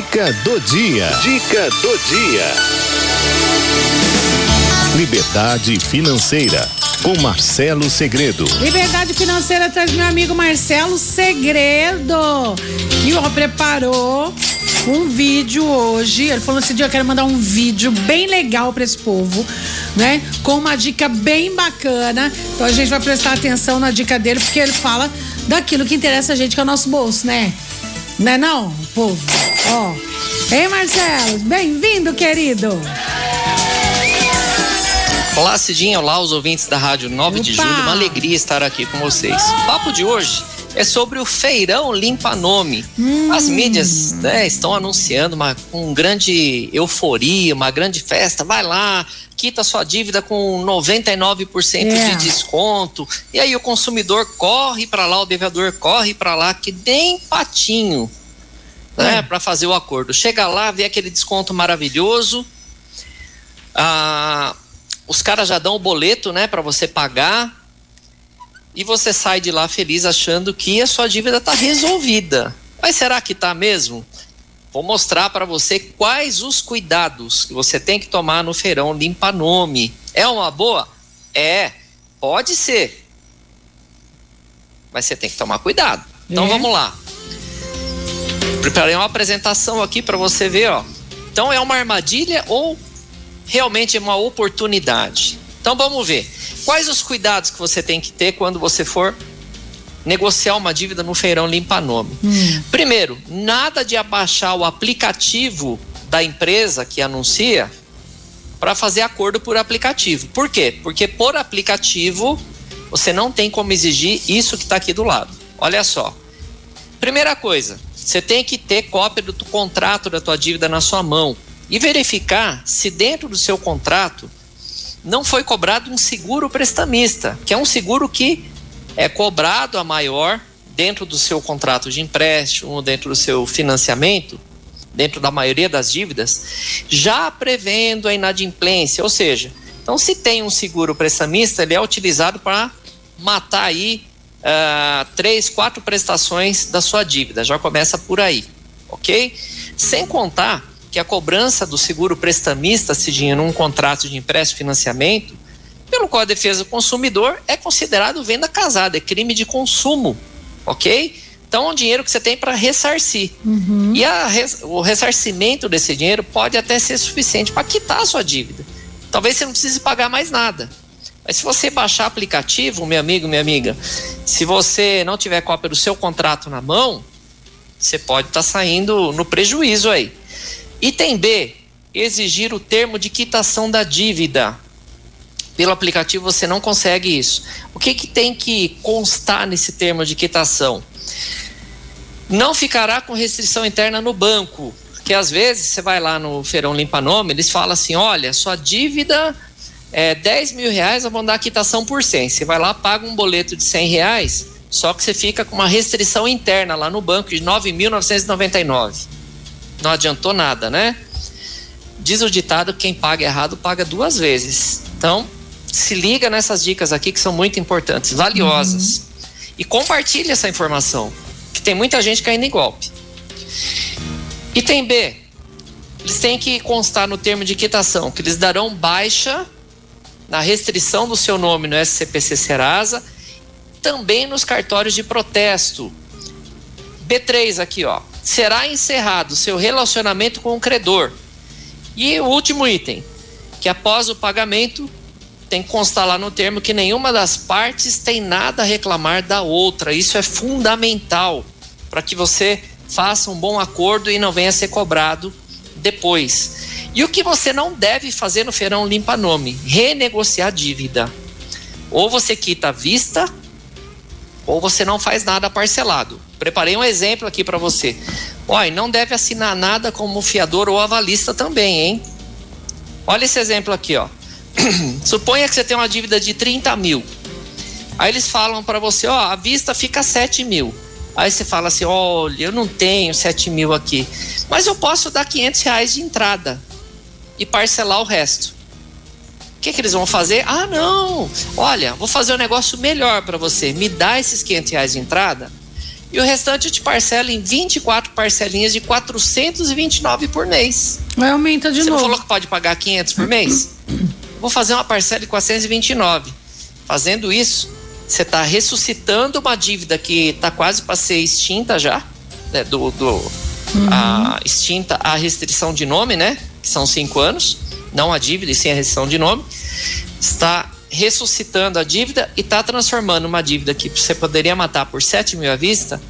Dica do dia. Dica do dia. Liberdade financeira com Marcelo Segredo. Liberdade financeira traz meu amigo Marcelo Segredo, que ó, preparou um vídeo hoje. Ele falou assim: eu quero mandar um vídeo bem legal para esse povo, né? Com uma dica bem bacana. Então a gente vai prestar atenção na dica dele, porque ele fala daquilo que interessa a gente, que é o nosso bolso, né? Não é não, povo? Ó. Ei, Marcelo, bem-vindo, querido. Olá, Cidinha, olá os ouvintes da Rádio 9 Opa. de Julho, uma alegria estar aqui com vocês. O papo de hoje é sobre o Feirão Limpa Nome. Hum. As mídias né, estão anunciando uma um grande euforia, uma grande festa. Vai lá, quita sua dívida com 99% yeah. de desconto. E aí o consumidor corre para lá, o devedor corre para lá, que nem patinho, né, é. para fazer o acordo. Chega lá, vê aquele desconto maravilhoso. Ah, os caras já dão o boleto, né, para você pagar. E você sai de lá feliz achando que a sua dívida está resolvida. Mas será que está mesmo? Vou mostrar para você quais os cuidados que você tem que tomar no feirão limpa nome. É uma boa? É, pode ser. Mas você tem que tomar cuidado. Então é. vamos lá. Preparei uma apresentação aqui para você ver, ó. Então é uma armadilha ou realmente é uma oportunidade? Então vamos ver. Quais os cuidados que você tem que ter quando você for negociar uma dívida no feirão limpa nome. Hum. Primeiro, nada de abaixar o aplicativo da empresa que anuncia para fazer acordo por aplicativo. Por quê? Porque por aplicativo você não tem como exigir isso que está aqui do lado. Olha só. Primeira coisa, você tem que ter cópia do contrato da tua dívida na sua mão e verificar se dentro do seu contrato não foi cobrado um seguro prestamista, que é um seguro que é cobrado a maior dentro do seu contrato de empréstimo, dentro do seu financiamento, dentro da maioria das dívidas, já prevendo a inadimplência, ou seja, então se tem um seguro prestamista, ele é utilizado para matar aí uh, três, quatro prestações da sua dívida, já começa por aí, ok? Sem contar que a cobrança do seguro prestamista, se dinheiro num contrato de empréstimo e financiamento, pelo Código de Defesa do Consumidor, é considerado venda casada, é crime de consumo, ok? Então, é um dinheiro que você tem para ressarcir. Uhum. E a, o ressarcimento desse dinheiro pode até ser suficiente para quitar a sua dívida. Talvez você não precise pagar mais nada. Mas se você baixar aplicativo, meu amigo, minha amiga, se você não tiver cópia do seu contrato na mão, você pode estar tá saindo no prejuízo aí. Item B, exigir o termo de quitação da dívida. Pelo aplicativo você não consegue isso. O que, que tem que constar nesse termo de quitação? Não ficará com restrição interna no banco. Porque às vezes você vai lá no Feirão Limpa Nome, eles falam assim: olha, sua dívida é 10 mil reais, eu vou dar a quitação por 100. Você vai lá, paga um boleto de 100 reais, só que você fica com uma restrição interna lá no banco de 9.999. Não adiantou nada, né? Diz o ditado: quem paga errado paga duas vezes. Então, se liga nessas dicas aqui que são muito importantes, valiosas. Uhum. E compartilhe essa informação, que tem muita gente caindo em golpe. Item B. Eles têm que constar no termo de quitação que eles darão baixa na restrição do seu nome no SCPC Serasa, também nos cartórios de protesto. B3 aqui, ó. Será encerrado seu relacionamento com o credor. E o último item, que após o pagamento tem que constar lá no termo que nenhuma das partes tem nada a reclamar da outra. Isso é fundamental para que você faça um bom acordo e não venha ser cobrado depois. E o que você não deve fazer no feirão limpa nome? Renegociar dívida. Ou você quita à vista, ou você não faz nada parcelado. Preparei um exemplo aqui para você. Olha, não deve assinar nada como fiador ou avalista também, hein? Olha esse exemplo aqui, ó. Suponha que você tem uma dívida de 30 mil. Aí eles falam para você, ó, a vista fica 7 mil. Aí você fala assim, olha, eu não tenho 7 mil aqui, mas eu posso dar 500 reais de entrada e parcelar o resto. O que, que eles vão fazer? Ah, não, olha, vou fazer um negócio melhor para você. Me dá esses 500 reais de entrada e o restante eu te parcelo em 24 parcelinhas de 429 por mês. Vai aumenta de Você novo. não falou que pode pagar 500 por mês? Vou fazer uma parcela de 429. Fazendo isso, você está ressuscitando uma dívida que está quase para ser extinta já, né, do, do Uhum. a extinta a restrição de nome, né? Que são cinco anos, não a dívida, e sim a restrição de nome. Está ressuscitando a dívida e está transformando uma dívida que você poderia matar por 7 mil à vista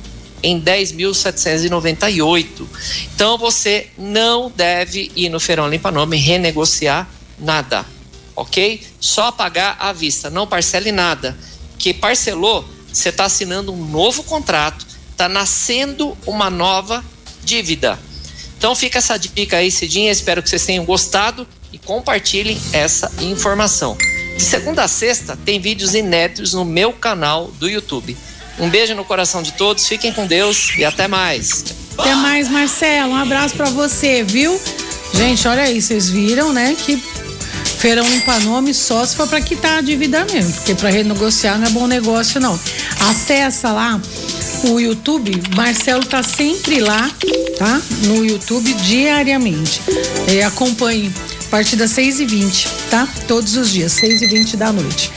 em 10.798. Então você não deve ir no Feirão Limpa Nome renegociar nada, ok? Só pagar à vista, não parcele nada. Que parcelou, você está assinando um novo contrato, está nascendo uma nova dívida. Então fica essa dica aí, Cidinha. Espero que vocês tenham gostado e compartilhem essa informação. De segunda a sexta tem vídeos inéditos no meu canal do YouTube. Um beijo no coração de todos, fiquem com Deus e até mais. Até mais, Marcelo. Um abraço pra você, viu? Gente, olha aí, vocês viram, né? Que feirão limpa nome só se for pra quitar a dívida mesmo, porque pra renegociar não é bom negócio, não. Acessa lá o YouTube, Marcelo tá sempre lá, tá? No YouTube diariamente. E acompanhe a partir das 6h20, tá? Todos os dias, 6h20 da noite.